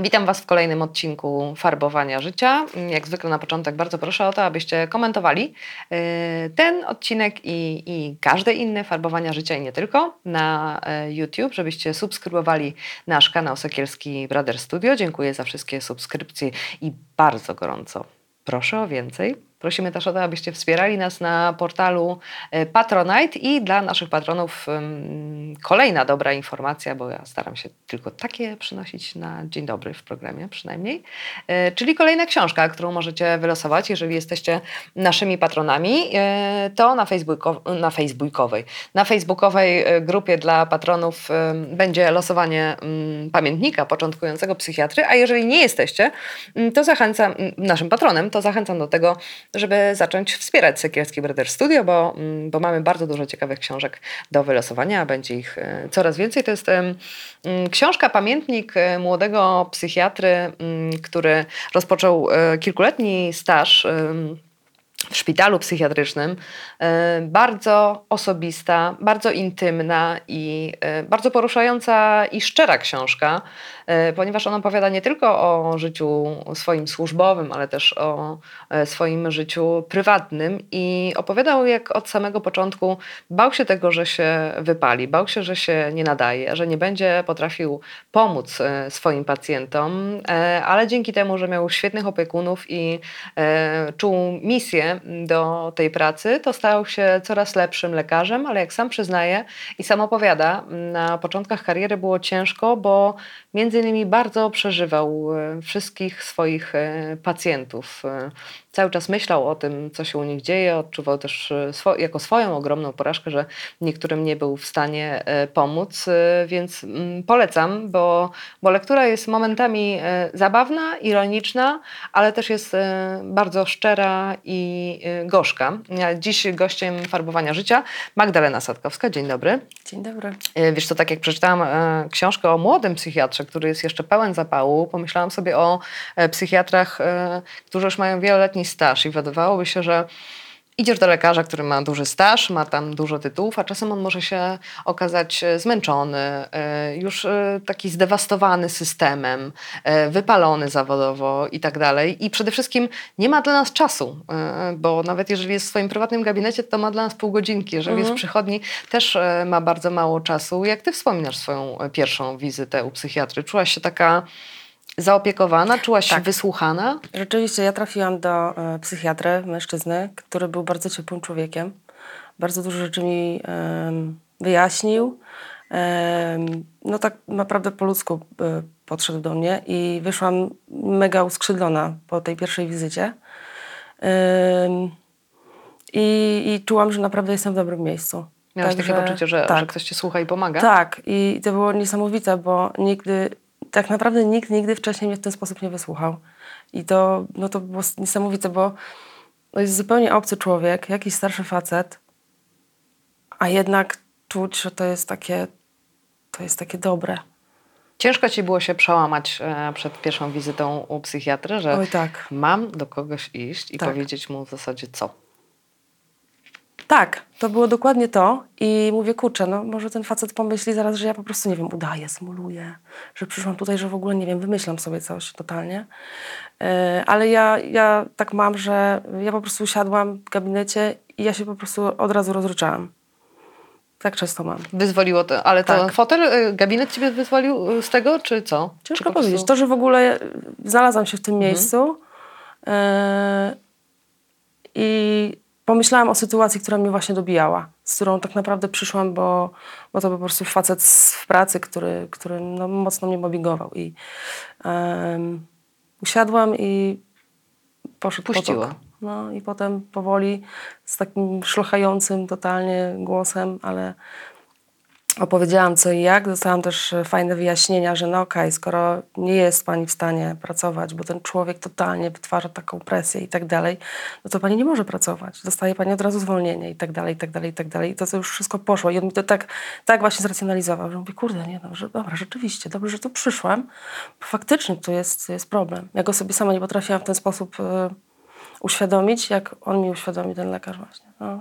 Witam Was w kolejnym odcinku Farbowania Życia. Jak zwykle na początek bardzo proszę o to, abyście komentowali yy, ten odcinek i, i każde inne Farbowania Życia i nie tylko na yy, YouTube, żebyście subskrybowali nasz kanał Sekielski Brother Studio. Dziękuję za wszystkie subskrypcje i bardzo gorąco proszę o więcej. Prosimy też o to, abyście wspierali nas na portalu e, Patronite i dla naszych patronów kolejna dobra informacja, bo ja staram się tylko takie przynosić na dzień dobry w programie przynajmniej, e, czyli kolejna książka, którą możecie wylosować, jeżeli jesteście naszymi patronami, e, to na, Facebooko, na facebookowej, na facebookowej grupie dla patronów będzie losowanie pamiętnika początkującego psychiatry, a jeżeli nie jesteście, to zachęcam, naszym patronem, to zachęcam do tego, żeby zacząć wspierać Sekielski Brother Studio, bo, mm, bo mamy bardzo dużo ciekawych książek do wylosowania, będzie ich e, coraz więcej. To jest mm, książka, pamiętnik e, młodego psychiatry, mm, który rozpoczął e, kilkuletni staż w szpitalu psychiatrycznym, bardzo osobista, bardzo intymna i bardzo poruszająca i szczera książka. E, ponieważ on opowiada nie tylko o życiu swoim służbowym, ale też o e, swoim życiu prywatnym i opowiadał, jak od samego początku bał się tego, że się wypali, bał się, że się nie nadaje, że nie będzie potrafił pomóc e, swoim pacjentom, ale dzięki temu, że miał świetnych opiekunów i czuł misję do tej pracy, to stał się coraz lepszym lekarzem, ale jak sam przyznaje i sam opowiada, na początkach kariery było ciężko, bo między między innymi bardzo przeżywał e, wszystkich swoich e, pacjentów. E, cały czas myślał o tym, co się u nich dzieje, odczuwał też swo jako swoją ogromną porażkę, że niektórym nie był w stanie pomóc, więc mm, polecam, bo, bo lektura jest momentami zabawna, ironiczna, ale też jest bardzo szczera i gorzka. Dziś gościem Farbowania Życia Magdalena Sadkowska. Dzień dobry. Dzień dobry. Wiesz co, tak jak przeczytałam książkę o młodym psychiatrze, który który jest jeszcze pełen zapału, pomyślałam sobie o e, psychiatrach, e, którzy już mają wieloletni staż i wydawałoby się, że Idziesz do lekarza, który ma duży staż, ma tam dużo tytułów, a czasem on może się okazać e, zmęczony, już taki zdewastowany systemem, wypalony zawodowo i tak dalej. I przede wszystkim nie ma dla nas czasu, bo nawet jeżeli jest w swoim prywatnym gabinecie, to ma dla nas pół godzinki. Jeżeli mhm. jest w przychodni, też ma bardzo mało czasu. Jak ty wspominasz swoją pierwszą wizytę u psychiatry? Czułaś się taka zaopiekowana? Czułaś tak. się wysłuchana? Rzeczywiście, ja trafiłam do e, psychiatry, mężczyzny, który był bardzo ciepłym człowiekiem. Bardzo dużo rzeczy mi e, wyjaśnił. E, no tak naprawdę po ludzku e, podszedł do mnie i wyszłam mega uskrzydlona po tej pierwszej wizycie. I, I czułam, że naprawdę jestem w dobrym miejscu. Miałaś Także, takie poczucie, że, tak. że ktoś ci słucha i pomaga? Tak, i to było niesamowite, bo nigdy tak naprawdę nikt nigdy wcześniej mnie w ten sposób nie wysłuchał. I to, no to było niesamowite, bo jest zupełnie obcy człowiek, jakiś starszy facet, a jednak czuć, że to jest takie, to jest takie dobre. Ciężko ci było się przełamać e, przed pierwszą wizytą u psychiatry, że Oj, tak. mam do kogoś iść i tak. powiedzieć mu w zasadzie co? Tak, to było dokładnie to i mówię, kurczę, no może ten facet pomyśli zaraz, że ja po prostu, nie wiem, udaję, symuluję, że przyszłam tutaj, że w ogóle, nie wiem, wymyślam sobie coś totalnie. Yy, ale ja, ja tak mam, że ja po prostu usiadłam w gabinecie i ja się po prostu od razu rozryczałam. Tak często mam. Wyzwoliło to, ale tak. to fotel, y, gabinet ciebie wyzwolił y, z tego, czy co? Ciężko czy powiedzieć. Prostu... To, że w ogóle znalazłam się w tym mhm. miejscu yy, i pomyślałam o sytuacji, która mnie właśnie dobijała, z którą tak naprawdę przyszłam, bo, bo to był po prostu facet w pracy, który, który no, mocno mnie mobbingował. I um, usiadłam i poszedł Puściła. Potok. No i potem powoli z takim szlochającym totalnie głosem, ale opowiedziałam co i jak. Dostałam też e, fajne wyjaśnienia, że no okej, skoro nie jest pani w stanie pracować, bo ten człowiek totalnie wytwarza taką presję i tak dalej, no to pani nie może pracować. Dostaje pani od razu zwolnienie i tak dalej, i tak dalej, i tak dalej. I to, to już wszystko poszło. I on mi to tak, tak właśnie zracjonalizował, że mówię, kurde, nie, no, że, dobra, rzeczywiście, dobrze, że tu przyszłam, bo faktycznie tu jest, jest problem. Ja go sobie sama nie potrafiłam w ten sposób e, uświadomić, jak on mi uświadomił, ten lekarz właśnie. No.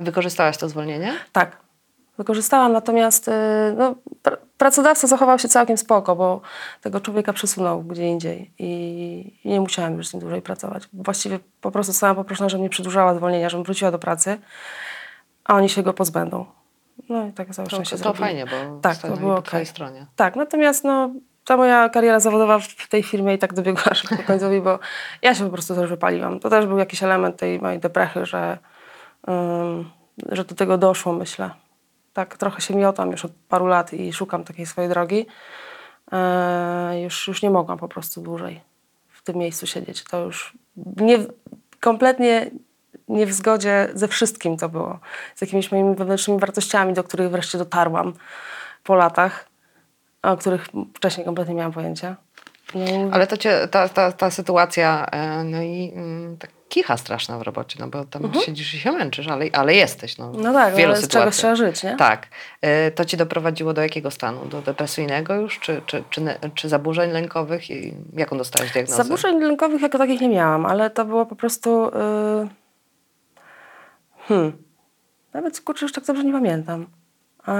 Wykorzystałaś to zwolnienie? Tak, wykorzystałam, natomiast y, no, pr- pracodawca zachował się całkiem spoko, bo tego człowieka przesunął gdzie indziej i nie musiałam już z nim dłużej pracować. Właściwie po prostu zostałam poproszona, żeby mnie przedłużała zwolnienia, żebym wróciła do pracy, a oni się go pozbędą. No i tak całe To, szczęście to zrobili. fajnie, bo Tak, to było po twojej okej. stronie. Tak, natomiast no, ta moja kariera zawodowa w tej firmie i tak dobiegła szybko końcowi, bo ja się po prostu też wypaliłam. To też był jakiś element tej mojej deprechy, że, ym, że do tego doszło, myślę. Tak, trochę się miotam już od paru lat i szukam takiej swojej drogi. E, już, już nie mogłam po prostu dłużej w tym miejscu siedzieć. To już nie, kompletnie nie w zgodzie ze wszystkim to było. Z jakimiś moimi wewnętrznymi wartościami, do których wreszcie dotarłam po latach, o których wcześniej kompletnie nie miałam pojęcia. No, Ale to cię, ta, ta, ta sytuacja, e, no i mm, tak kicha straszna w robocie, no bo tam siedzisz i się męczysz, ale, ale jesteś. No, Mhm. no tak, w wielu ale z czegoś trzeba żyć, nie? Tak. E, To ci doprowadziło do jakiego stanu? Do depresyjnego już? Czy, czy, czy, czy zaburzeń lękowych? I jaką dostałeś diagnozę? Zaburzeń lękowych jako takich nie miałam, ale to było po prostu. Yy... Hmm. Nawet kurczę, już tak dobrze nie pamiętam. A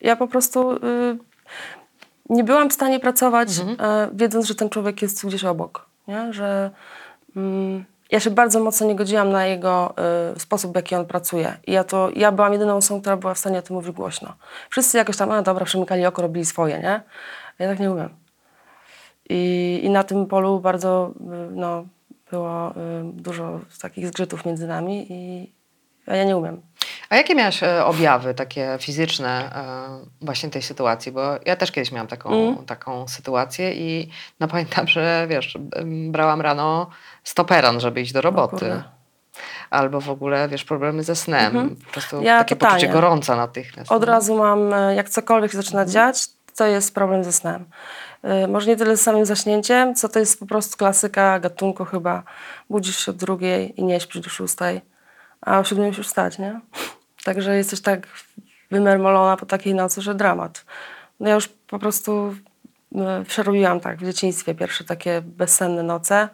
ja po prostu yy, nie byłam w stanie pracować, e, wiedząc, że ten człowiek jest gdzieś obok. Nie? Że mm, ja się bardzo mocno nie godziłam na jego y, sposób, w jaki on pracuje. I ja, to, ja byłam jedyną osobą, która była w stanie o tym mówić głośno. Wszyscy jakoś tam, a dobra, przemykali oko, robili swoje, nie? Ja tak nie umiem. I, I na tym polu bardzo y, no, było y, dużo takich zgrzytów między nami i a ja nie umiem. A jakie miałaś e, objawy takie fizyczne e, właśnie tej sytuacji? Bo ja też kiedyś miałam taką, Mm. taką sytuację i no pamiętam, że wiesz, brałam rano stoperan, żeby iść do roboty. Albo w ogóle, wiesz, problemy ze snem. Po prostu Mhm. Ja takie totalnie. poczucie gorąca natychmiast. Od no. razu mam, e, jak cokolwiek się zaczyna dziać, to jest problem ze snem. Może nie tyle z samym zaśnięciem, co to jest po prostu klasyka gatunku chyba. Budzisz się o drugiej i nie śpisz do szóstej, a o siódmej musisz wstać, nie? Także jesteś tak wymermolona po takiej nocy, że dramat. No ja już po prostu y, przerobiłam tak w dzieciństwie pierwsze takie bezsenne noce.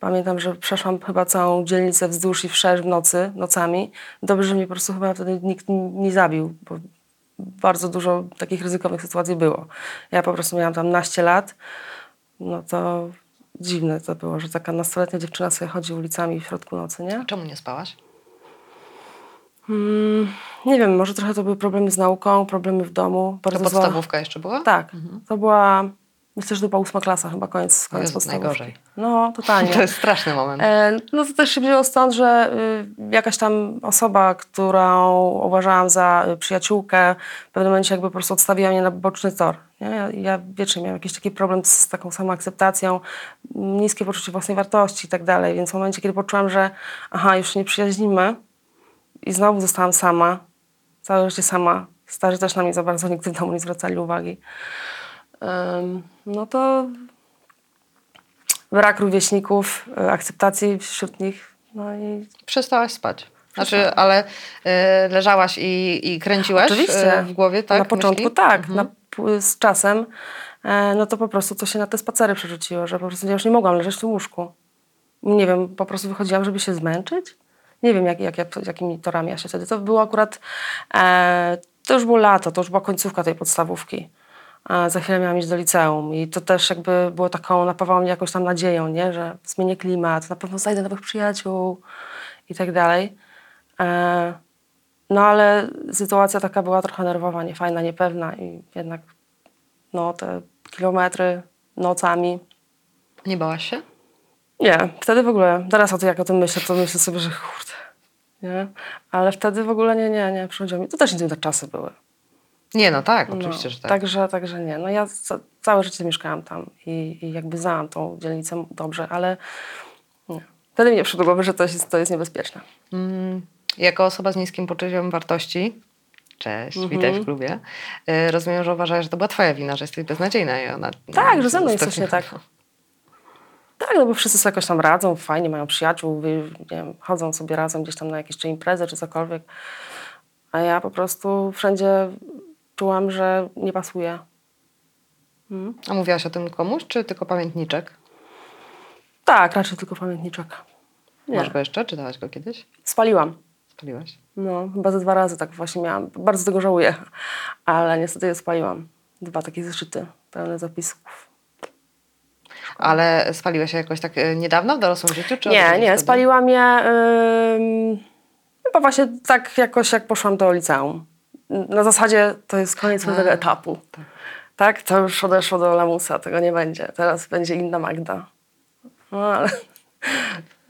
Pamiętam, że przeszłam chyba całą dzielnicę wzdłuż i wszerz w nocy, nocami. Dobrze, że mnie po prostu chyba wtedy nikt nie zabił, bo bardzo dużo takich ryzykownych sytuacji było. Ja po prostu miałam tam naście lat, no to dziwne to było, że taka nastoletnia dziewczyna sobie chodzi ulicami w środku nocy, nie? Czemu nie spałaś? Mm, nie wiem, może trochę to były problemy z nauką, problemy w domu. To Bardzo zła- podstawówka jeszcze była? Tak, to była, myślę, że to była ósma klasa, chyba koniec, koniec Jezu, podstawówki. najgorzej. No, totalnie. To jest straszny moment. E, No to też się wzięło stąd, że y, jakaś tam osoba, którą uważałam za y, przyjaciółkę, w pewnym momencie jakby po prostu odstawiła mnie na boczny tor. Nie? Ja, ja wiecznie miałam jakiś taki problem z taką samoakceptacją, m, niskie poczucie własnej wartości i tak dalej, więc w momencie, kiedy poczułam, że aha, już się nie przyjaźnimy i znowu zostałam sama, całe życie sama, starzy też na mnie za bardzo nigdy w domu nie zwracali uwagi, no to brak rówieśników, y, akceptacji wśród nich. No i Przestałaś spać. Znaczy, ale e, leżałaś i, i kręciłaś oczywiście e, w głowie, tak? Na początku myśli? tak. Na, p- z czasem e, no to po prostu to się na te spacery przerzuciło, że po prostu ja już nie mogłam leżeć w łóżku. Nie wiem, po prostu wychodziłam, żeby się zmęczyć. Nie wiem, jak, jak, jak, jakimi torami ja się wtedy. To było akurat, e, to już było lato, to już była końcówka tej podstawówki. A za chwilę miałam iść do liceum i to też jakby było taką, napawało mnie jakąś tam nadzieją, nie? że zmienię klimat, na pewno znajdę nowych przyjaciół i tak dalej. E, no ale sytuacja taka była trochę nerwowa, niefajna, niepewna i jednak no te kilometry nocami. Nie bałaś się? Nie, wtedy w ogóle, teraz o tym jak o tym myślę, to myślę sobie, że kurde, nie? Ale wtedy w ogóle nie, nie, nie przychodziło mi. To też inne czasy były. Nie, no tak, No, oczywiście, że tak. Także, także nie. No ja ca- całe życie mieszkałam tam i, i jakby znałam tą dzielnicę dobrze, ale nie. Wtedy mi nie przyszło do głowy, że to jest, to jest niebezpieczne. Mm, jako osoba z niskim poczuciem wartości, Cześć, witaj w klubie. E, Rozumiem, że uważasz, że to była twoja wina, że jesteś beznadziejna. I ona, Tak, że ze mną jest stopniu- właśnie tak. Tak, no bo wszyscy sobie jakoś tam radzą, fajnie, mają przyjaciół, nie wiem, chodzą sobie razem gdzieś tam na jakieś czy imprezy, czy cokolwiek. A ja po prostu wszędzie czułam, że nie pasuje. A mówiłaś o tym komuś, czy tylko pamiętniczek? Tak, raczej tylko pamiętniczek. Nie. Masz go jeszcze? Czytałaś go kiedyś? Spaliłam. Spaliłaś? No, chyba ze dwa razy tak właśnie miałam. Bardzo tego żałuję, ale niestety je spaliłam. Dwa takie zeszyty pełne zapisków. Ale spaliłaś się jakoś tak e, niedawno w dorosłym życiu? Czy Nie, nie, spaliłam je chyba właśnie tak jakoś jak poszłam do liceum. Na zasadzie to jest koniec tego etapu. Tak. to już odeszło do lamusa, tego nie będzie. Teraz będzie inna Magda. No ale...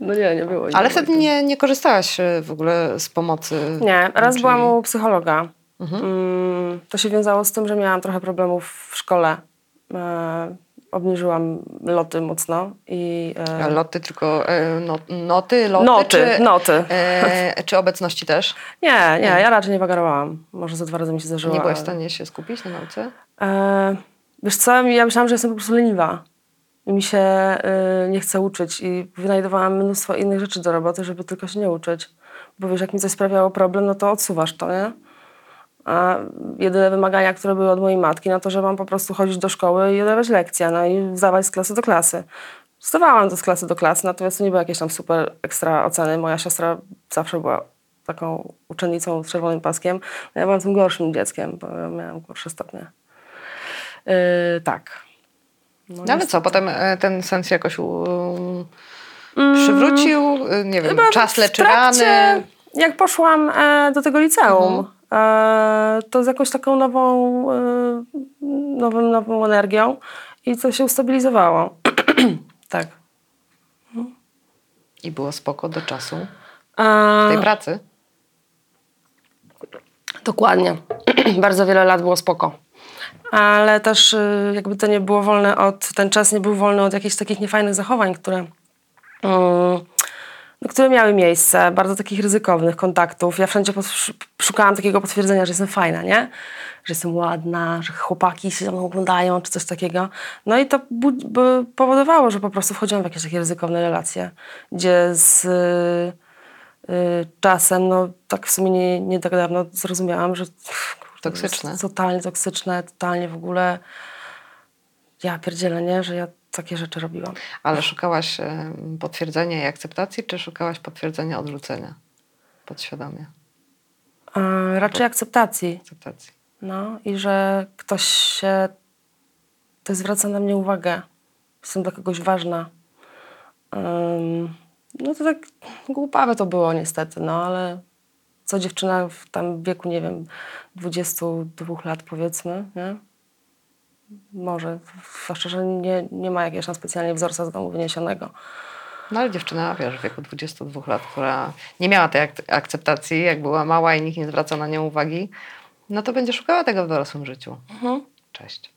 No nie, nie było. Ale innej wtedy nie, nie korzystałaś e, w ogóle z pomocy? Nie, raz Czyli- byłam u psychologa. Mm, to się wiązało z tym, że miałam trochę problemów w szkole. Obniżyłam loty mocno i... E, Loty tylko e, no, noty, loty? Noty, czy, noty. E, czy obecności też? Nie, nie, ja raczej nie wagarowałam. Może za dwa razy mi się zdarzyło. Nie byłaś w stanie się skupić na nauce? E, wiesz co, ja myślałam, że jestem po prostu leniwa. I mi się e, nie chce uczyć i wynajdowałam mnóstwo innych rzeczy do roboty, żeby tylko się nie uczyć. Bo wiesz, jak mi coś sprawiało problem, no to odsuwasz to, nie? A jedyne wymagania, które były od mojej matki, no to, że mam po prostu chodzić do szkoły i oddawać lekcje, no i zdawać z klasy do klasy. Zdawałam to z klasy do klasy, natomiast to nie były jakieś tam super ekstra oceny. Moja siostra zawsze była taką uczennicą z czerwonym paskiem. No ja byłam tym gorszym dzieckiem, bo miałam gorsze stopnie. Yy, tak. No ale co, potem e, ten sens jakoś u, przywrócił? E, Nie wiem, Chyba czas leczy trakcie, rany? Jak poszłam e, do tego liceum, e, to z jakąś taką nową, e, nową, nową energią i to się ustabilizowało. tak. I było spoko do czasu E, tej pracy? Dokładnie. Bardzo wiele lat było spoko. Ale też y, jakby to nie było wolne od, ten czas nie był wolny od jakichś takich niefajnych zachowań, które, no, które miały miejsce, bardzo takich ryzykownych kontaktów. Ja wszędzie szukałam takiego potwierdzenia, że jestem fajna, nie? Że jestem ładna, że chłopaki się mną oglądają, czy coś takiego. No i to powodowało, że po prostu wchodziłam w jakieś takie ryzykowne relacje, gdzie z... y, Y, czasem, no tak w sumie nie, nie tak dawno zrozumiałam, że pff, Toksyczne. Totalnie toksyczne, totalnie w ogóle ja pierdzielę, nie, że ja takie rzeczy robiłam. Ale szukałaś e, potwierdzenia i akceptacji, czy szukałaś potwierdzenia odrzucenia? Podświadomie A, raczej akceptacji, akceptacji. no i że ktoś się, to zwraca na mnie uwagę, jestem dla kogoś ważna. Ym, no to tak głupawe to było niestety, no ale co dziewczyna w tam wieku, nie wiem, 22 lat powiedzmy, nie? Może, zwłaszcza, że nie, nie ma jakiegoś tam specjalnie wzorca z domu wyniesionego. No ale dziewczyna, wiesz, w wieku 22 lat, która nie miała tej ak- akceptacji, jak była mała i nikt nie zwracał na nią uwagi, no to będzie szukała tego w dorosłym życiu. Mhm. Cześć.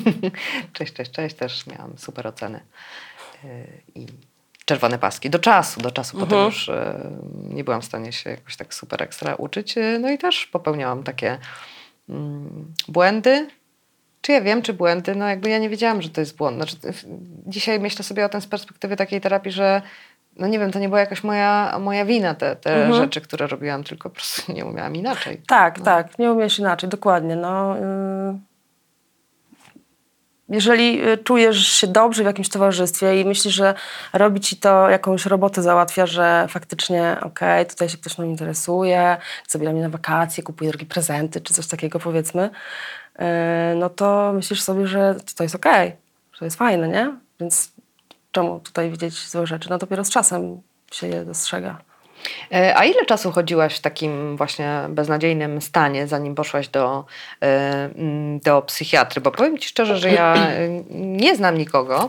cześć, cześć, cześć. Też miałam super oceny. Yy, I czerwone paski. Do czasu, do czasu. Potem już yy, nie byłam w stanie się jakoś tak super ekstra uczyć. Yy, No i też popełniałam takie mm, błędy. Czy ja wiem, czy błędy? No jakby ja nie wiedziałam, że to jest błąd. Znaczy, dzisiaj myślę sobie o tym z perspektywy takiej terapii, że no nie wiem, to nie była jakaś moja, moja wina, te, te rzeczy, które robiłam, tylko po prostu nie umiałam inaczej. Tak, tak, nie umiesz inaczej, dokładnie. No, y, jeżeli y, czujesz się dobrze w jakimś towarzystwie i myślisz, że robi ci to jakąś robotę załatwia, że faktycznie okej, tutaj się ktoś mną interesuje, zabiera mnie na wakacje, kupuje drogie prezenty czy coś takiego powiedzmy, y, no to myślisz sobie, że to jest okej, że to jest fajne, nie? Więc czemu tutaj widzieć złe rzeczy? No dopiero z czasem się je dostrzega. E, A ile czasu chodziłaś w takim właśnie beznadziejnym stanie, zanim poszłaś do, e, do psychiatry? Bo powiem Ci szczerze, że ja nie znam nikogo,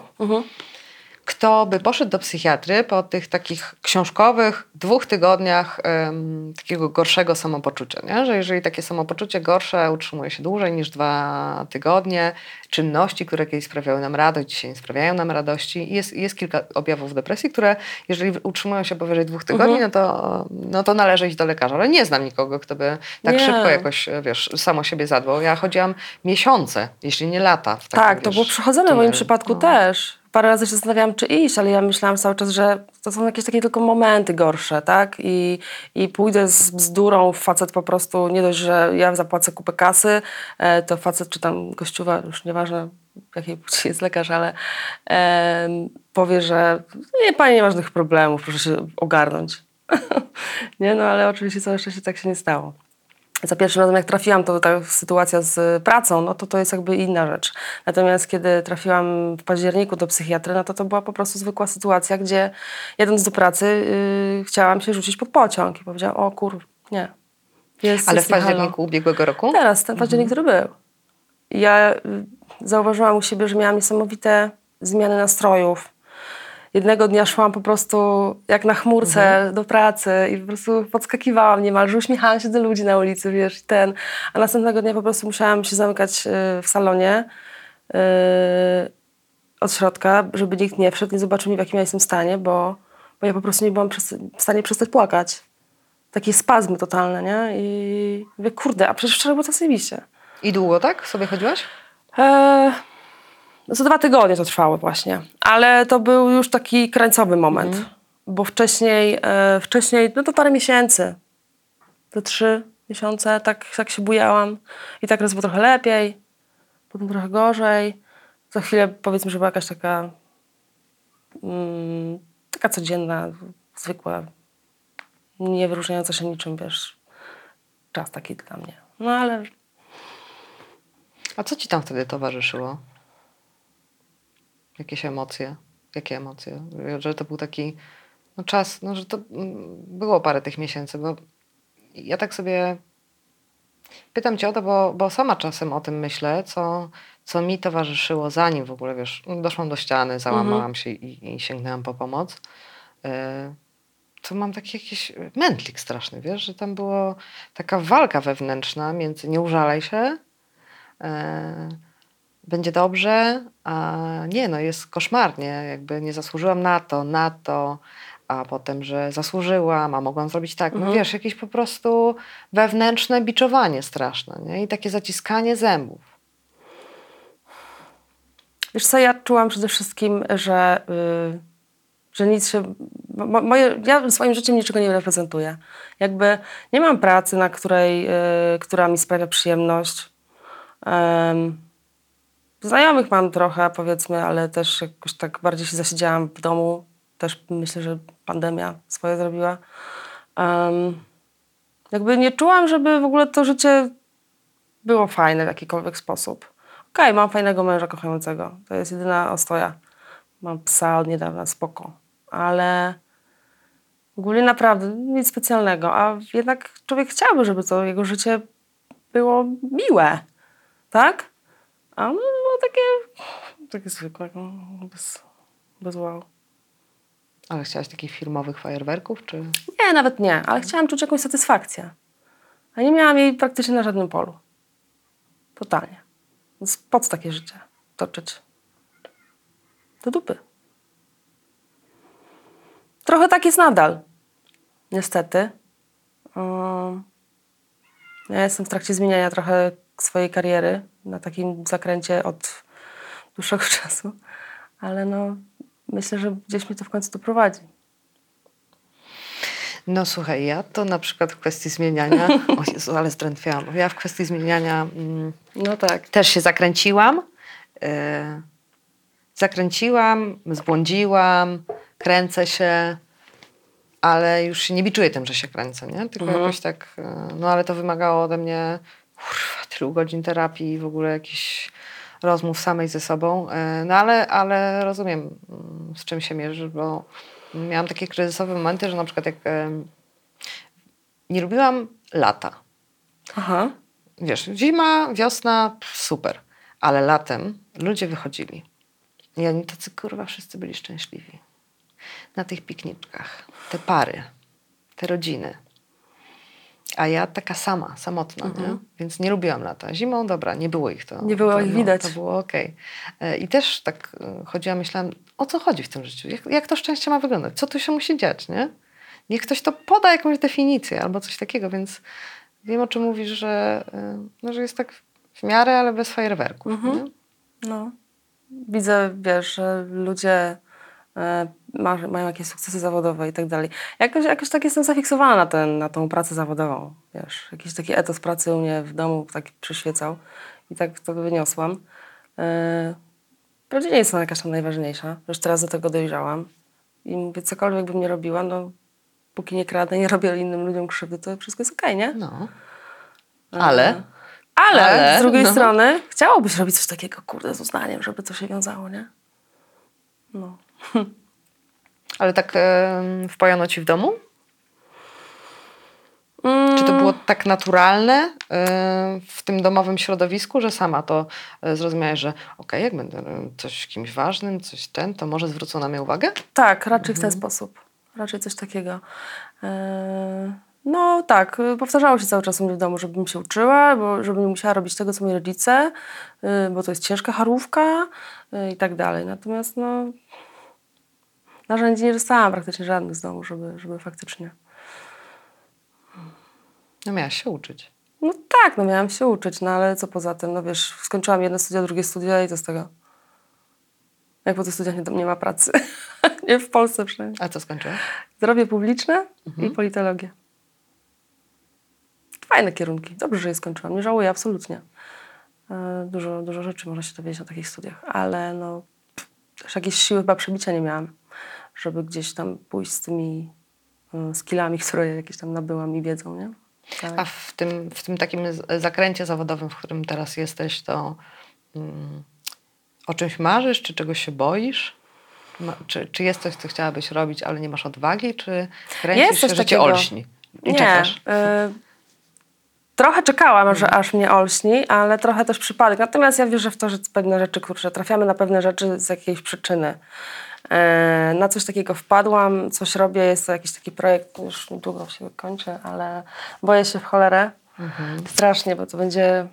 kto by poszedł do psychiatry po tych takich książkowych dwóch tygodniach takiego gorszego samopoczucia, nie? że jeżeli takie samopoczucie gorsze utrzymuje się dłużej niż dwa tygodnie, czynności, które kiedyś sprawiały nam radość, dzisiaj nie sprawiają nam radości. Jest, jest kilka objawów depresji, które jeżeli utrzymują się powyżej dwóch tygodni, Mhm. no, to, no to należy iść do lekarza. Ale nie znam nikogo, kto by tak Nie. szybko jakoś, wiesz, samo siebie zadbał. Ja chodziłam miesiące, jeśli nie lata. W takim, Tak, to wiesz, było przechodzone w moim przypadku No. też. Parę razy się zastanawiałam, czy iść, ale ja myślałam cały czas, że to są jakieś takie tylko momenty gorsze, tak? I, i pójdę z bzdurą, facet po prostu, nie dość, że ja zapłacę kupę kasy, e, to facet czy tam gościuwa, już nieważne jakiej płci jest lekarz, ale em, powie, że nie, pani nie ma żadnych problemów, proszę się ogarnąć. nie, no ale oczywiście całe szczęście tak się nie stało. Za pierwszym razem, jak trafiłam, to ta sytuacja z pracą, no to to jest jakby inna rzecz. Natomiast kiedy trafiłam w październiku do psychiatry, no to to była po prostu zwykła sytuacja, gdzie jadąc do pracy yy, chciałam się rzucić pod pociąg i powiedziałam, o kur, nie. Jest, Ale jest w nie halo. październiku ubiegłego roku? Teraz, ten październik, który był. I Ja y, zauważyłam u siebie, że miałam niesamowite zmiany nastrojów. Jednego dnia szłam po prostu jak na chmurce do pracy i po prostu podskakiwałam niemalże, uśmiechałam się do ludzi na ulicy, wiesz, i ten. A następnego dnia po prostu musiałam się zamykać y, w salonie y, od środka, żeby nikt nie wszedł, nie zobaczył, w jakim ja jestem stanie, bo, bo ja po prostu nie byłam w stanie przestać płakać. Takie spazmy totalne, nie? I mówię, kurde, a przecież wczoraj było tak zajebiście. I długo tak sobie chodziłaś? Eee, no za dwa tygodnie to trwało właśnie. Ale to był już taki krańcowy moment. Bo wcześniej, e, wcześniej, no to parę miesięcy. Te trzy miesiące tak, tak się bujałam. I tak raz było trochę lepiej, potem trochę gorzej. Za chwilę powiedzmy, że była jakaś taka mm, taka codzienna, zwykła, nie wyróżniająca się niczym, wiesz, czas taki dla mnie. No ale A co ci tam wtedy towarzyszyło? Jakieś emocje? Jakie emocje? Że to był taki no, czas, no, że to mm, było parę tych miesięcy, bo ja tak sobie pytam cię o to, bo, bo sama czasem o tym myślę, co, co mi towarzyszyło zanim w ogóle, wiesz, no, doszłam do ściany, załamałam się i, i sięgnęłam po pomoc. E, to mam taki jakiś mętlik straszny, wiesz, że tam była taka walka wewnętrzna między nie użalaj się, e, będzie dobrze, a nie, no jest koszmarnie, jakby nie zasłużyłam na to, na to, a potem, że zasłużyłam, a mogłam zrobić tak. No wiesz, jakieś po prostu wewnętrzne biczowanie straszne, nie? I takie zaciskanie zębów. Wiesz co, ja czułam przede wszystkim, że, y, że nic się... Mo, moje, ja swoim życiem niczego nie reprezentuję. Jakby nie mam pracy, na której, y, która mi sprawia przyjemność. Em, znajomych mam trochę, powiedzmy, ale też jakoś tak bardziej się zasiedziałam w domu. Też myślę, że pandemia swoje zrobiła. Em, jakby nie czułam, żeby w ogóle to życie było fajne w jakikolwiek sposób. Okej, mam fajnego męża kochającego. To jest jedyna ostoja. Mam psa od niedawna, spoko. Ale ogólnie naprawdę nic specjalnego. A jednak człowiek chciałby, żeby to jego życie było miłe. Tak? A było takie, takie zwykłe, no, bez, bez wow. Ale chciałaś takich filmowych fajerwerków, czy... Nie, nawet nie, ale chciałam czuć jakąś satysfakcję. A nie miałam jej praktycznie na żadnym polu. Totalnie. Więc po co takie życie toczyć? Do dupy. Trochę tak jest nadal. Niestety. Ja jestem w trakcie zmieniania trochę swojej kariery na takim zakręcie od dłuższego czasu. Ale no, myślę, że gdzieś mnie to w końcu doprowadzi. No słuchaj, ja to na przykład w kwestii zmieniania... O Jezu, ale zdrętwiałam. Ja w kwestii zmieniania... Mm, No tak. też się zakręciłam. e, zakręciłam, zbłądziłam, kręcę się, ale już się nie biczuję tym, że się kręcę, nie? Tylko jakoś tak, e, no ale to wymagało ode mnie kurwa, tylu godzin terapii i w ogóle jakichś rozmów samej ze sobą. E, no ale, ale rozumiem, mm, z czym się mierzysz, bo miałam takie kryzysowe momenty, że na przykład jak nie lubiłam lata. Aha. Wiesz, zima, wiosna, super. Ale latem ludzie wychodzili. I oni tacy, kurwa, wszyscy byli szczęśliwi. Na tych pikniczkach. Te pary, te rodziny. A ja taka sama, samotna, nie? więc nie lubiłam lata. Zimą, dobra, nie było ich to. Mhm. Nie było to, ich widać. To było okej. E, I też tak e, chodziłam, myślałam, o co chodzi w tym życiu? Jak, jak to szczęście ma wyglądać? Co tu się musi dziać, nie? Niech ktoś to poda jakąś definicję albo coś takiego, więc wiem, o czym mówisz, że, e, no, że jest tak w miarę, ale bez fajerwerków. Mhm. No. Widzę, wiesz, że ludzie ma, mają jakieś sukcesy zawodowe i tak dalej. Jakoś, jakoś tak jestem zafiksowana na, ten, na tą pracę zawodową, wiesz. Jakiś taki etos pracy u mnie w domu tak przyświecał i tak to wyniosłam. E, nie jest ona jakaś tam najważniejsza, już teraz do tego dojrzałam i mówię, cokolwiek bym nie robiła, no póki nie kradnę, nie robię innym ludziom krzywdy, to wszystko jest okej, nie? No. Ale Ale, Ale, z drugiej no. strony chciałobyś robić coś takiego, kurde, z uznaniem, żeby to się wiązało, nie? No. Ale tak e, wpajano ci w domu? Mm, Czy to było tak naturalne e, w tym domowym środowisku, że sama to e, zrozumiałeś, że okej, jak będę e, coś kimś ważnym, coś ten, to może zwrócą na mnie uwagę? Tak, raczej Mhm. w ten sposób. Raczej coś takiego. Eee, no tak, powtarzało się cały czas u mnie w domu, żebym się uczyła, bo żebym nie musiała robić tego, co moi rodzice, y, bo to jest ciężka charówka y, i tak dalej. Natomiast no, narzędzi nie dostałam praktycznie żadnych z domu, żeby, żeby faktycznie... No miałaś się uczyć. No tak, no miałam się uczyć, no ale co poza tym, no wiesz, skończyłam jedno studia, drugie studia i co z tego? Jak po tych studiach nie, nie ma pracy. nie w Polsce przynajmniej. A co skończyłaś? Zdrowie publiczne i politologię. Fajne kierunki. Dobrze, że je skończyłam. Nie żałuję absolutnie. E, Dużo, dużo rzeczy można się dowiedzieć na takich studiach, ale no, też jakiejś siły chyba przebicia nie miałam, żeby gdzieś tam pójść z tymi e, skillami, które jakieś tam nabyłam i wiedzą, nie? Tak. A w tym, w tym takim zakręcie zawodowym, w którym teraz jesteś, to mm, o czymś marzysz, czy czegoś się boisz? Ma, czy, czy jest coś, co chciałabyś robić, ale nie masz odwagi, czy kręcisz Jest się, że cię takiego. olśni? I czekasz. y, trochę czekałam, że aż mnie olśni, ale trochę też przypadek. Natomiast ja wierzę w to, że pewne rzeczy, kurczę, trafiamy na pewne rzeczy z jakiejś przyczyny. E, na coś takiego wpadłam, coś robię, jest to jakiś taki projekt, już niedługo się kończy, ale boję się w cholerę. Strasznie, bo to będzie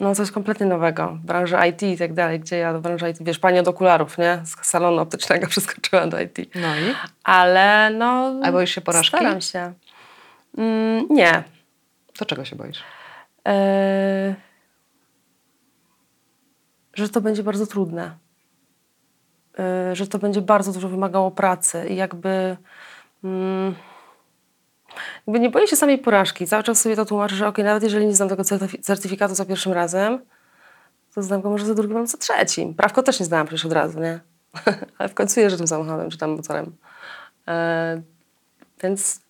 no, coś kompletnie nowego w branży IT i tak dalej, gdzie ja do branży IT, wiesz, pani od okularów, nie? Z salonu optycznego przeskoczyłam do IT. No i? Ale no... A boisz się porażki? Staram się. Mm, nie. To czego się boisz? Eee, że to będzie bardzo trudne. Eee, że to będzie bardzo dużo wymagało pracy i jakby... Mm, jakby nie boję się samej porażki. Cały czas sobie to tłumaczę, że okej, nawet jeżeli nie znam tego certyfi- certyfikatu za pierwszym razem, to znam go może za drugim albo za trzecim. Prawko też nie znałam przecież od razu, nie? Ale w końcu jeżdżę tym samochodem czy tam motorem. Eee, więc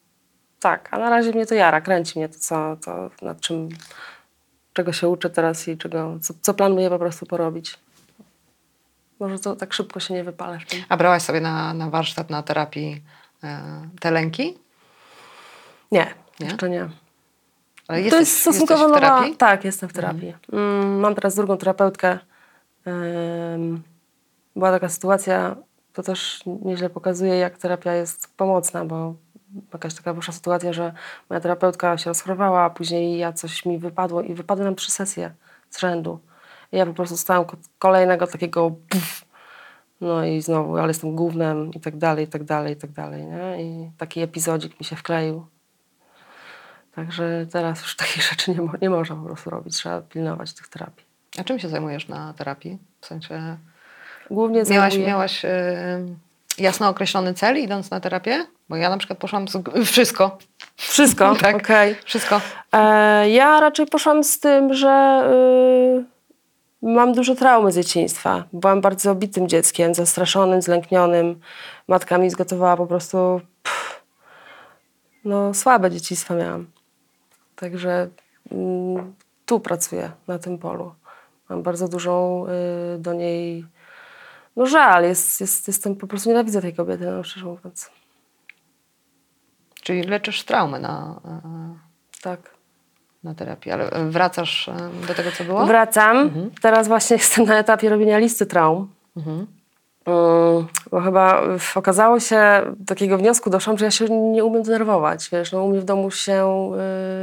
tak, a na razie mnie to jara, kręci mnie to, co, to nad czym, czego się uczę teraz i czego, co, co planuję po prostu porobić. Może to tak szybko się nie wypalę w tym. A brałaś sobie na, na warsztat, na terapii e, te lęki? Nie, Nie? jeszcze nie. Ale to jesteś, jest stosunkowo w nowa. terapii? Tak, jestem w terapii. Mm, mam teraz drugą terapeutkę. Była taka sytuacja, to też nieźle pokazuje, jak terapia jest pomocna, bo jakaś taka wyszła sytuacja, że moja terapeutka się rozchorowała, a później ja coś mi wypadło i wypadły nam trzy sesje z rzędu. Ja po prostu stałam ko- kolejnego takiego puf, no i znowu, ale jestem głównym i tak dalej, i tak dalej, i tak dalej, nie? I taki epizodzik mi się wkleił. Także teraz już takich rzeczy nie, mo- nie można po prostu robić. Trzeba pilnować tych terapii. A czym się zajmujesz na terapii? W sensie Głównie miałaś, zajmuję... miałaś e, jasno określony cel idąc na terapię? Bo ja na przykład poszłam z, wszystko. Wszystko, Tak. okej. Wszystko. E, ja raczej poszłam z tym, że y, mam dużo traumy z dzieciństwa. Byłam bardzo bitym dzieckiem, zastraszonym, zlęknionym. Matka mi zgotowała po prostu... Pff, no, słabe dzieciństwo miałam. Także mm, tu pracuję, na tym polu. Mam bardzo dużą y, do niej... No żal, jest, jest, jestem po prostu nienawidzę tej kobiety, no szczerze mówiąc. Czyli leczysz traumy na, e, Tak. Na terapii. Ale wracasz e, do tego, co było? Wracam. Teraz właśnie jestem na etapie robienia listy traum. Mhm. Mm, Bo chyba okazało się, takiego wniosku doszłam, że ja się nie umiem denerwować. Wiesz, no u mnie w domu się...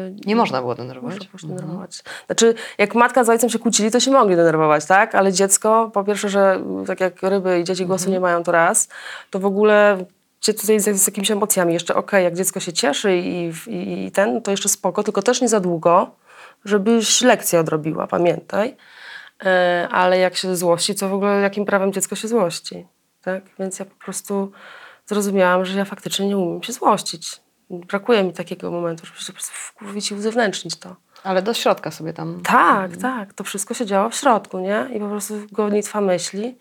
Yy, Nie można było Można denerwować. było się denerwować. Znaczy, jak matka z ojcem się kłócili, to się mogli denerwować, tak? Ale dziecko, po pierwsze, że tak jak ryby i dzieci głosu nie mają, to raz, to w ogóle cię tutaj z, z jakimiś emocjami. Jeszcze okej, jak dziecko się cieszy i, i, i ten, to jeszcze spoko, tylko też nie za długo, żebyś lekcję odrobiła, pamiętaj. E, ale jak się złości, to w ogóle jakim prawem dziecko się złości, tak? Więc ja po prostu zrozumiałam, że ja faktycznie nie umiem się złościć. Brakuje mi takiego momentu, żeby się po prostu wkurwić i uzewnętrznić to. Ale do środka sobie tam. Tak, tak. To wszystko się działo w środku, nie? I po prostu gonitwa myśli.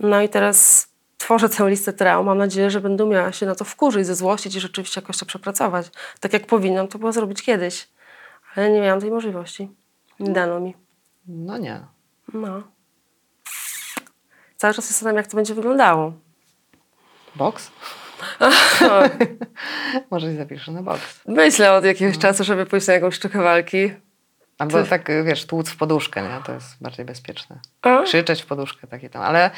No i teraz tworzę tę listę traum. Mam nadzieję, że będę umiała się na to wkurzyć, zezłościć i rzeczywiście jakoś to przepracować. Tak jak powinnam to było zrobić kiedyś. Ale nie miałam tej możliwości. Nie dano mi. No nie. No. Cały czas się zastanawiam, jak to będzie wyglądało. Boks? Może i zapiszę na boks. Myślę od jakiegoś czasu, żeby pójść na jakąś sztukę walki. Albo tak, wiesz, tłuc w poduszkę, nie? To jest bardziej bezpieczne. A? Krzyczeć w poduszkę, takie tam. Ale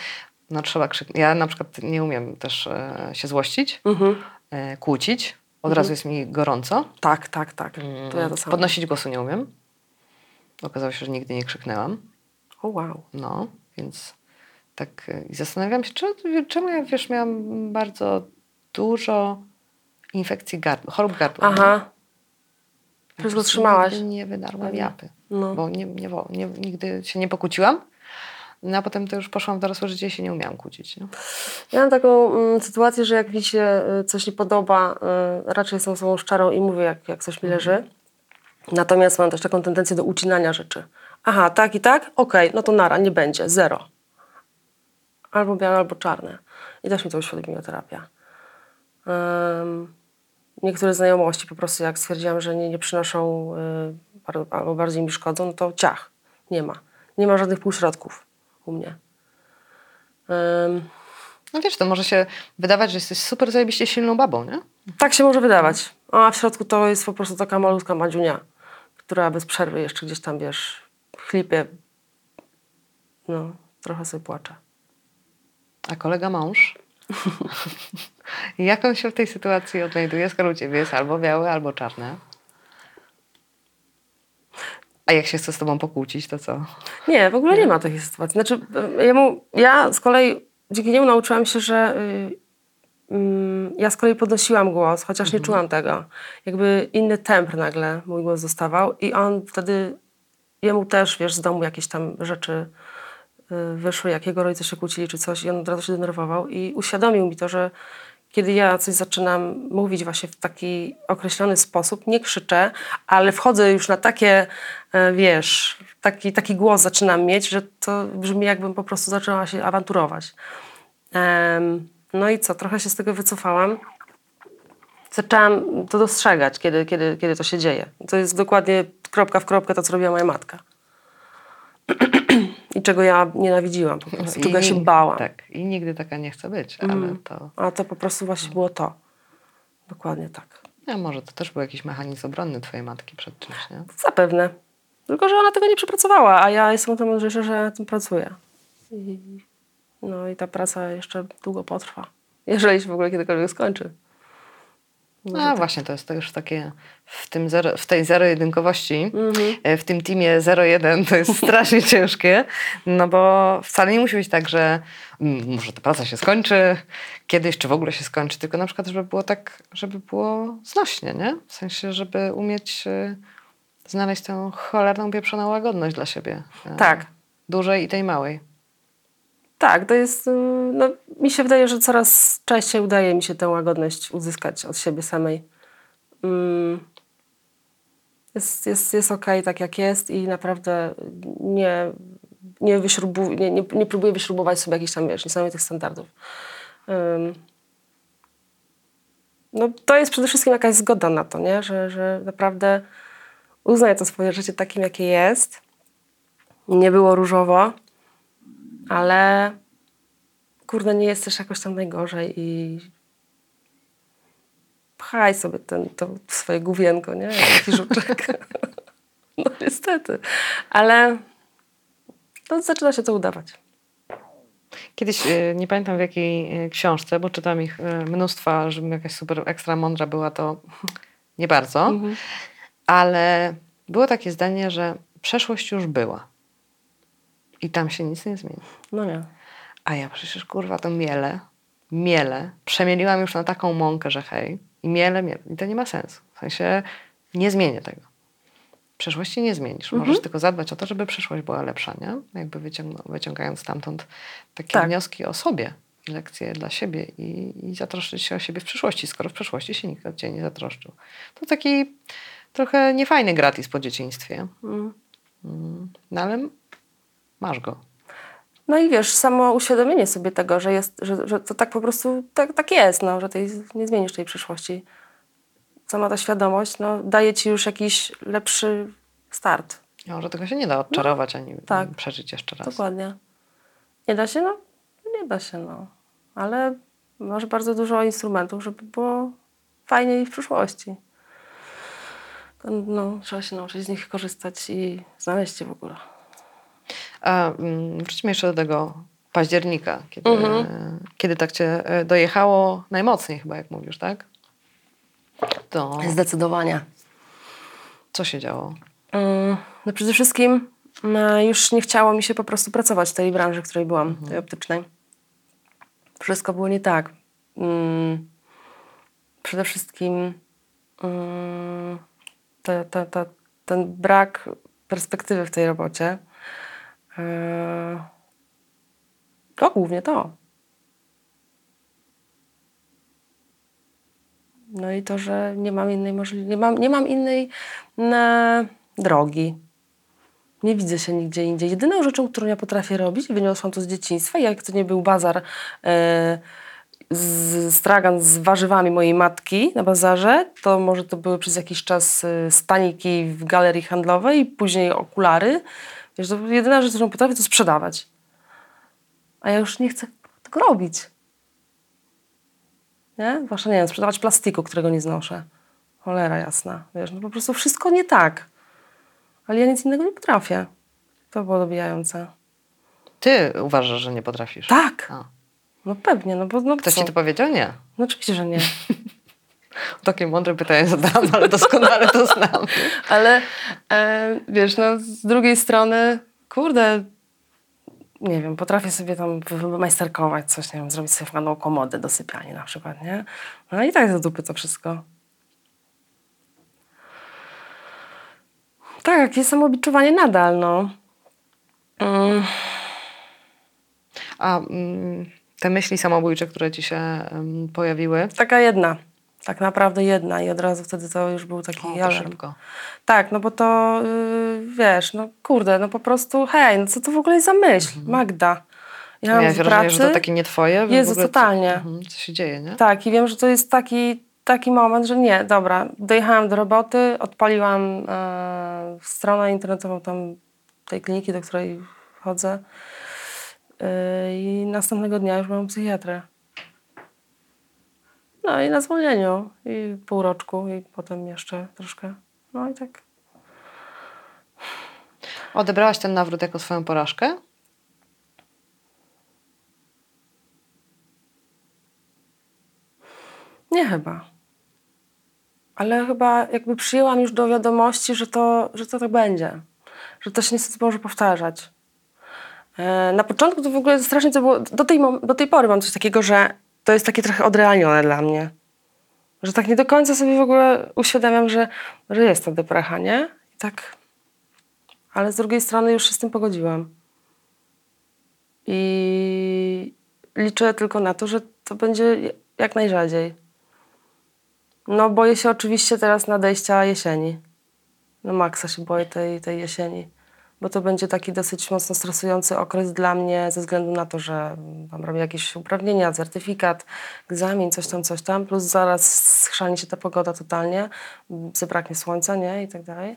no trzeba krzyczeć. Ja na przykład nie umiem też e, się złościć, Mhm. e, kłócić. Od razu jest mi gorąco. Tak, tak, tak. To ja to samo. Podnosić głosu nie umiem. Okazało się, że nigdy nie krzyknęłam. O wow. No, więc tak y, i zastanawiam się, czy, czemu ja, wiesz, miałam bardzo dużo infekcji gardła, chorób gardła. Aha. Wszystko prostu trzymałaś. Nie wydarłam Pewnie. japy, No. bo nie, nie, nie, nigdy się nie pokłóciłam. No a potem to już poszłam w dorosłe życie i się nie umiałam kłócić. Nie? Ja mam taką mm, sytuację, że jak mi się y, coś nie podoba, y, raczej jestem osobą szczerą i mówię, jak, jak coś mi leży. Natomiast mam też taką tendencję do ucinania rzeczy. Aha, tak i tak? Okej, no to nara, nie będzie, zero. Albo białe, albo czarne. I też mi to uświadomiła terapia. Ym, niektóre znajomości po prostu jak stwierdziłam, że nie, nie przynoszą y, albo bardziej mi szkodzą, no to ciach, nie ma. Nie ma żadnych półśrodków u mnie. Ym, No wiesz, to może się wydawać, że jesteś super zajebiście silną babą, nie? Tak się może wydawać. A w środku to jest po prostu taka malutka madziunia, która bez przerwy jeszcze gdzieś tam, wiesz, chlipie. No, trochę sobie płacze. A kolega mąż? Jak on się w tej sytuacji odnajduje, skoro u ciebie jest albo białe, albo czarne? A jak się chce z tobą pokłócić, to co? Nie, w ogóle nie ma takiej sytuacji. Znaczy, y, ja, mu, ja z kolei dzięki niemu nauczyłam się, że y, mm, ja z kolei podnosiłam głos, chociaż nie czułam tego. Jakby inny temp nagle mój głos dostawał i on wtedy, jemu też, wiesz, z domu jakieś tam rzeczy y, wyszły, jak jego rodzice się kłócili czy coś i on od razu się denerwował i uświadomił mi to, że kiedy ja coś zaczynam mówić właśnie w taki określony sposób, nie krzyczę, ale wchodzę już na takie, e, wiesz, taki, taki głos zaczynam mieć, że to brzmi jakbym po prostu zaczęła się awanturować. No i co, trochę się z tego wycofałam. Zaczęłam to dostrzegać, kiedy, kiedy, kiedy to się dzieje. To jest dokładnie kropka w kropkę to, co robiła moja matka. I czego ja nienawidziłam po prostu, czego ja się bałam. Tak, i nigdy taka nie chcę być, ale to... A to po prostu właśnie było to. Dokładnie tak. Ja może to też był jakiś mechanizm obronny twojej matki przed czymś, nie? Zapewne. Tylko, że ona tego nie przepracowała, a ja jestem o tym mądrzejsza, że nad tym pracuję. No i ta praca jeszcze długo potrwa. Jeżeli się w ogóle kiedykolwiek skończy. Może A tak. właśnie, to jest to już takie w, tym zero, w tej zero-jedynkowości, Mhm. e, w tym teamie 0-1 to jest strasznie ciężkie, no bo wcale nie musi być tak, że może ta praca się skończy kiedyś, czy w ogóle się skończy, tylko na przykład, żeby było tak, żeby było znośnie, nie? W sensie, żeby umieć e, znaleźć tę cholerną pieprzoną łagodność dla siebie. e, Tak. Dużej i tej małej. Tak, to jest. y, No, mi się wydaje, że coraz częściej udaje mi się tę łagodność uzyskać od siebie samej. Mm. Jest, jest, jest okej tak, jak jest, i naprawdę nie, nie, wyśrubu, nie, nie, nie próbuję wyśrubować sobie jakichś tam wiesz, niesamowitych standardów. No, to jest przede wszystkim jakaś zgoda na to, nie? Że, że naprawdę uznaję to swoje życie takim, jakie jest. Nie było różowo ale kurde, nie jest też jakoś tam najgorzej i pchaj sobie ten, to swoje główienko, nie? Jak Taki żuczek. no niestety. Ale no, zaczyna się to udawać. Kiedyś, y, nie pamiętam w jakiej y, książce, bo czytam ich y, mnóstwa, żebym jakaś super ekstra mądra była, to nie bardzo. Mhm. Ale było takie zdanie, że przeszłość już była. I tam się nic nie zmieni. No nie. A ja przecież kurwa to miele, miele, przemieliłam już na taką mąkę, że hej, i miele, miele. I to nie ma sensu. W sensie nie zmienię tego. Przeszłości nie zmienisz. Możesz tylko zadbać o to, żeby przyszłość była lepsza, nie? Jakby wyciąg- wyciągając stamtąd takie Tak. wnioski o sobie i lekcje dla siebie i, i zatroszczyć się o siebie w przyszłości, skoro w przeszłości się nikt o ciebie nie zatroszczył. To taki trochę niefajny gratis po dzieciństwie. Mm. Mm, No ale masz go. No i wiesz, samo uświadomienie sobie tego, że, jest, że, że to tak po prostu tak, tak jest, no, że tej, nie zmienisz tej przyszłości. Sama ta świadomość no, daje ci już jakiś lepszy start. Może tego się nie da odczarować ani tak. przeżyć jeszcze raz. Dokładnie. Nie da się? No, nie da się, no. Ale masz bardzo dużo instrumentów, żeby było fajniej w przyszłości. No, trzeba się nauczyć z nich korzystać i znaleźć je w ogóle. A mm, wróćmy jeszcze do tego października, kiedy, Mhm. kiedy tak cię e, dojechało najmocniej chyba, jak mówisz, tak? To Zdecydowanie. co się działo? Mm, No przede wszystkim mm, już nie chciało mi się po prostu pracować w tej branży, w której byłam, tej optycznej. Wszystko było nie tak. Przede wszystkim te, te, te, ten brak perspektywy w tej robocie. Yy, To głównie to. No i to, że nie mam innej możliwości, nie mam, nie mam innej na drogi. Nie widzę się nigdzie indziej. Jedyną rzeczą, którą ja potrafię robić, wyniosłam to z dzieciństwa, jak to nie był bazar e, z stragan z warzywami mojej matki na bazarze, to może to były przez jakiś czas e, staniki w galerii handlowej, później okulary. Wiesz, to jedyna rzecz, którą potrafię, to sprzedawać. A ja już nie chcę tego robić. Nie? Zwłaszcza, nie wiem, sprzedawać plastiku, którego nie znoszę. Cholera jasna. Wiesz, no po prostu wszystko nie tak. Ale ja nic innego nie potrafię. To było dobijające. Ty uważasz, że nie potrafisz? Tak! A. No pewnie, no bo no Ktoś co? ci to powiedział? Nie. No oczywiście, że nie. Takie mądre pytanie zadałam, ale doskonale to znam. Ale e, wiesz, no z drugiej strony, kurde, nie wiem, potrafię sobie tam majsterkować coś, nie wiem, zrobić sobie fajną komodę do sypialni na przykład, nie? No i tak do dupy to wszystko. Tak, jakieś samobiczowanie nadal, no. Mm, A mm, te myśli samobójcze, które ci się pojawiły, taka jedna. Tak naprawdę jedna i od razu wtedy to już był taki o, alarm. szybko. Tak, no bo to yy, wiesz, no kurde, no po prostu hej, no co to w ogóle jest za myśl? Magda. Ja mam wrażenie, pracy. że to takie nie twoje? W Jezu, totalnie. Co, mhm, co się dzieje, nie? Tak, i wiem, że to jest taki, taki moment, że nie, dobra, dojechałam do roboty, odpaliłam e, stronę internetową tam tej kliniki, do której chodzę e, i następnego dnia już byłam psychiatrę. No i na zwolnieniu i pół roczku i potem jeszcze troszkę. No i tak. Odebrałaś ten nawrót jako swoją porażkę? Nie chyba. Ale chyba jakby przyjęłam już do wiadomości, że to, że to tak będzie. Że to się niestety może powtarzać. E, Na początku to w ogóle strasznie to było... Do tej, do tej pory mam coś takiego, że to jest takie trochę odrealnione dla mnie. Że tak nie do końca sobie w ogóle uświadamiam, że, że jest ta deprecha, nie? I tak... Ale z drugiej strony już się z tym pogodziłam. I liczę tylko na to, że to będzie jak najrzadziej. No boję się oczywiście teraz nadejścia jesieni. No maksa się boję tej, tej jesieni. Bo to będzie taki dosyć mocno stresujący okres dla mnie ze względu na to, że tam robię jakieś uprawnienia, certyfikat, egzamin, coś tam, coś tam. Plus zaraz schrzani się ta pogoda totalnie. Zabraknie słońca, nie? I tak dalej.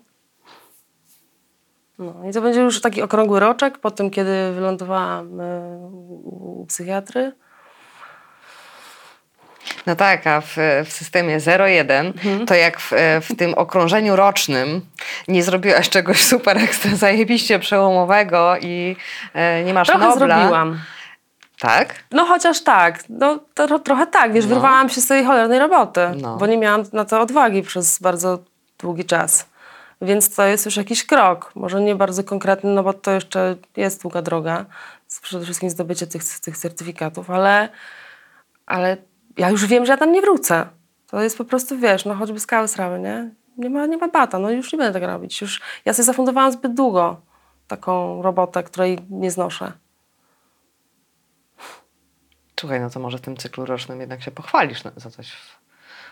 No i to będzie już taki okrągły roczek po tym, kiedy wylądowałam y, u psychiatry. No tak, a w, w systemie 01 Mhm. to jak w, w tym okrążeniu rocznym nie zrobiłaś czegoś super ekstra zajebiście przełomowego i e, nie masz Trochę Nobla, zrobiłam. Tak? No chociaż tak, no to, trochę tak, wiesz, No. wyrwałam się z tej cholernej roboty, No. bo nie miałam na to odwagi przez bardzo długi czas. Więc to jest już jakiś krok, może nie bardzo konkretny, no bo to jeszcze jest długa droga, przede wszystkim zdobycie tych, tych certyfikatów, ale, ale ja już wiem, że ja tam nie wrócę. To jest po prostu, wiesz, no choćby skały srały, nie? Nie ma, nie ma bata, no już nie będę tego robić. Już, ja sobie zafundowałam zbyt długo taką robotę, której nie znoszę. Słuchaj, no to może w tym cyklu rocznym jednak się pochwalisz na- za coś w,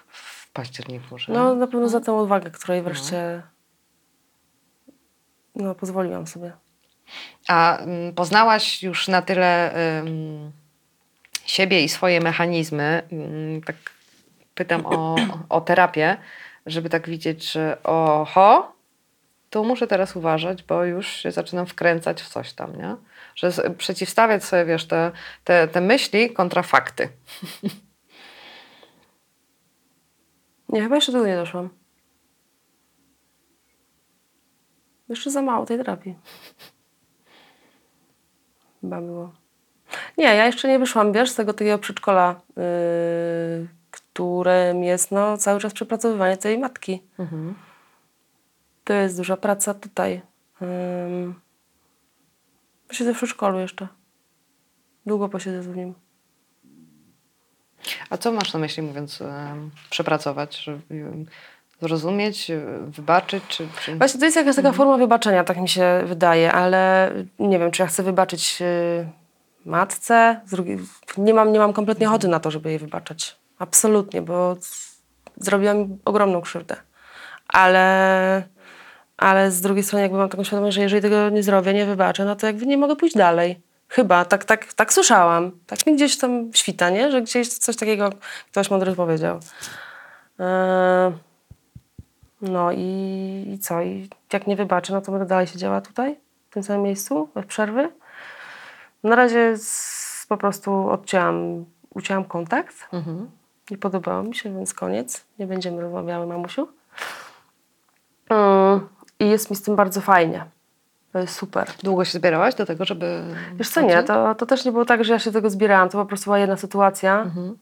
w październiku, że... No na pewno za tę odwagę, której wreszcie no, pozwoliłam sobie. A mm, poznałaś już na tyle ym, siebie i swoje mechanizmy, ym, tak pytam o, o terapię, żeby tak widzieć, że oho, tu muszę teraz uważać, bo już się zaczynam wkręcać w coś tam, nie? Że przeciwstawiać sobie, wiesz, te, te, te myśli kontra fakty. Nie, chyba jeszcze tego nie doszłam. Jeszcze za mało tej terapii. Chyba było. Nie, ja jeszcze nie wyszłam, wiesz, z tego takiego przedszkola, yy, którym jest no, cały czas przepracowywanie tej matki. To jest duża praca tutaj. Ym, siedzę w przedszkolu jeszcze. Długo posiedzę w nim. A co masz na myśli, mówiąc ym, przepracować? Że, ym, zrozumieć, y, wybaczyć, czy... czy... Właśnie to jest jakaś taka forma wybaczenia, tak mi się wydaje, ale nie wiem, czy ja chcę wybaczyć yy, matce. Nie, mam, nie mam kompletnie ochoty na to, żeby jej wybaczać. Absolutnie, bo zrobiła mi ogromną krzywdę. Ale, ale z drugiej strony jakby mam taką świadomość, że jeżeli tego nie zrobię, nie wybaczę, no to jakby nie mogę pójść dalej. Chyba, tak, tak, tak słyszałam. Tak mi gdzieś tam świta, nie? Że gdzieś coś takiego ktoś mądry powiedział. Yy, no i, i co? I jak nie wybaczę, no to będę dalej siedziała tutaj, w tym samym miejscu, bez przerwy. Na razie z, po prostu odcięłam, ucięłam kontakt. Mhm. Nie podobało mi się, więc koniec. Nie będziemy rozmawiały, mamusiu. Mm, I jest mi z tym bardzo fajnie. To jest super. Długo się zbierałaś do tego, żeby... Wiesz co, nie, to, to też nie było tak, że ja się tego zbierałam. To po prostu była jedna sytuacja, Mhm.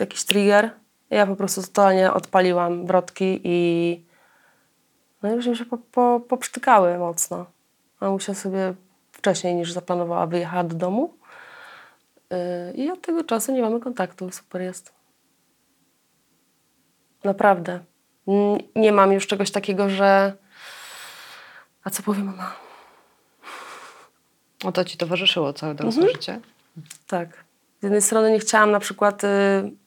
jakiś trigger. Ja po prostu totalnie odpaliłam wrotki i no i już mi się po, po, poprztykały mocno. Mamusia sobie wcześniej niż zaplanowała wyjechała do domu yy, i od tego czasu nie mamy kontaktu. Super jest. Naprawdę. Nie mam już czegoś takiego, że a co powie mama? O to ci towarzyszyło całe dorosłe życie? Tak. Z jednej strony nie chciałam na przykład y,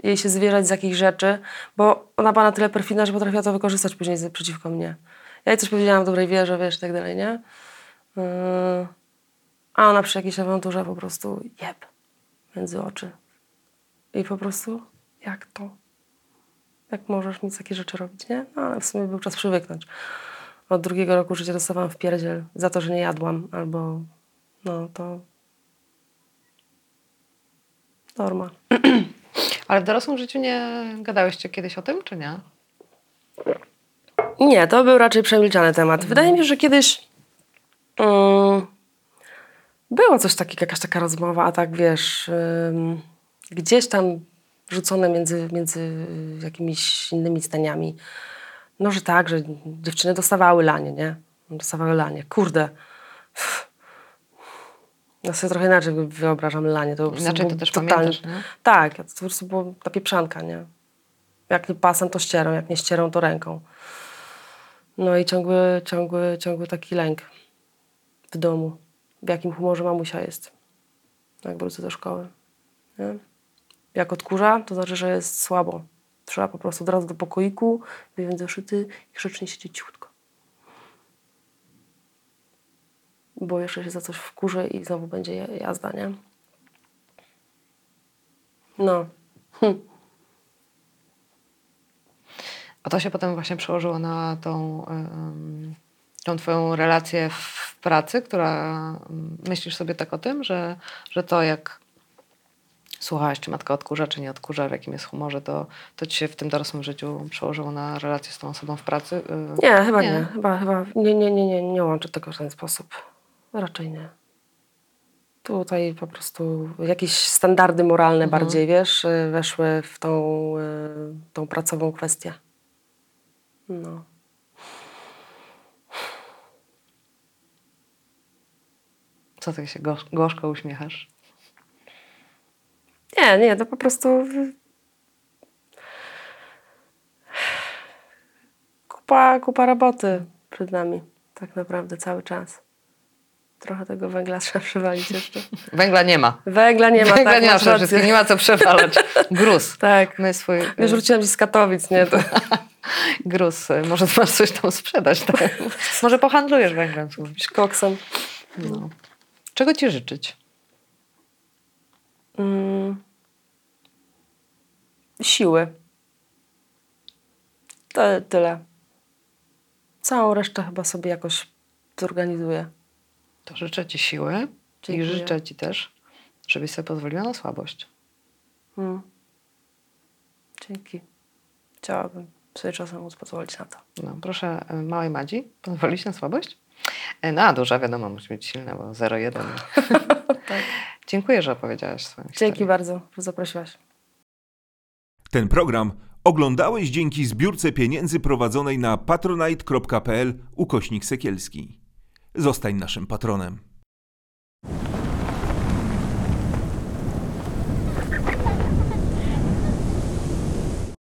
jej się zwierzać z jakichś rzeczy, bo ona była na tyle perfidna, że potrafiła to wykorzystać później przeciwko mnie. Ja jej coś powiedziałam w dobrej wierze, wiesz, i tak dalej, nie? Yy, a ona przy jakiejś awanturze po prostu jeb między oczy. I po prostu, jak to? Jak możesz mi takie rzeczy robić, nie? No, ale w sumie był czas przywyknąć. Od drugiego roku życia dostawałam w pierdziel za to, że nie jadłam, albo no to norma. Ale w dorosłym życiu nie gadałeście kiedyś o tym, czy nie? Nie, to był raczej przemilczany temat. Wydaje mi się, że kiedyś mm, było coś takiego, jakaś taka rozmowa, a tak wiesz, gdzieś tam rzucone między, między jakimiś innymi zdaniami. No, że tak, że dziewczyny dostawały lanie, nie? Dostawały lanie. Kurde. Ja sobie trochę inaczej wyobrażam lanie. To Inaczej to też totalnie- pamiętasz, nie? Tak, to po prostu była ta pieprzanka, nie? Jak nie pasem, to ścierą, jak nie ścierą, to ręką. No i ciągły, ciągły, ciągły taki lęk w domu. W jakim humorze mamusia jest. Jak wrócę do szkoły. Nie? Jak odkurza, to znaczy, że jest słabo. Trzeba po prostu od razu do pokoiku, wyjąć zeszyty i grzecznie siedzieć cichutko. Bo jeszcze się za coś wkurzy i znowu będzie ja- jazda, nie? No. Hm. A to się potem właśnie przełożyło na tą, ym, tą twoją relację w pracy, która ym, myślisz sobie tak o tym, że, że to jak słuchałaś, czy matka odkurza, czy nie odkurza, w jakim jest humorze, to, to ci się w tym dorosłym życiu przełożyło na relację z tą osobą w pracy? Y, Nie, chyba Nie. nie. Chyba, chyba nie, nie, nie, nie, nie łączę tego w ten sposób. Raczej nie. Tutaj po prostu jakieś standardy moralne bardziej, wiesz, y, weszły w tą, y, tą pracową kwestię. No. Co ty się gorzko, gorzko uśmiechasz? Nie, nie, to po prostu y, kupa, kupa roboty przed nami, tak naprawdę cały czas. Trochę tego węgla trzeba przywalić jeszcze. Węgla nie ma. Węgla nie ma, Węgla tak, nie ma przede wszystkim, nie ma co przewalać. Gruz. Tak. My swój Wiesz, wróciłam z Katowic, nie? To... gruz. Może ty masz coś tam sprzedać. Tak? Może pohandlujesz węglem. koksem. No. Czego ci życzyć? Mm. Siły. To tyle. Całą resztę chyba sobie jakoś zorganizuję. To życzę ci siły i Dziękuję. życzę ci też, żebyś sobie pozwoliła na słabość. Mm. Dzięki. Chciałabym sobie czasem móc pozwolić na to. No, proszę e, małej Madzi, pozwolić na słabość? E, No, a duża wiadomo, musi być silna, bo 0,1. Dziękuję, że opowiedziałaś swoją Dzięki historię. bardzo, że zaprosiłaś. Ten program oglądałeś dzięki zbiórce pieniędzy prowadzonej na patronite.pl ukośnik sekielski. Zostań naszym patronem.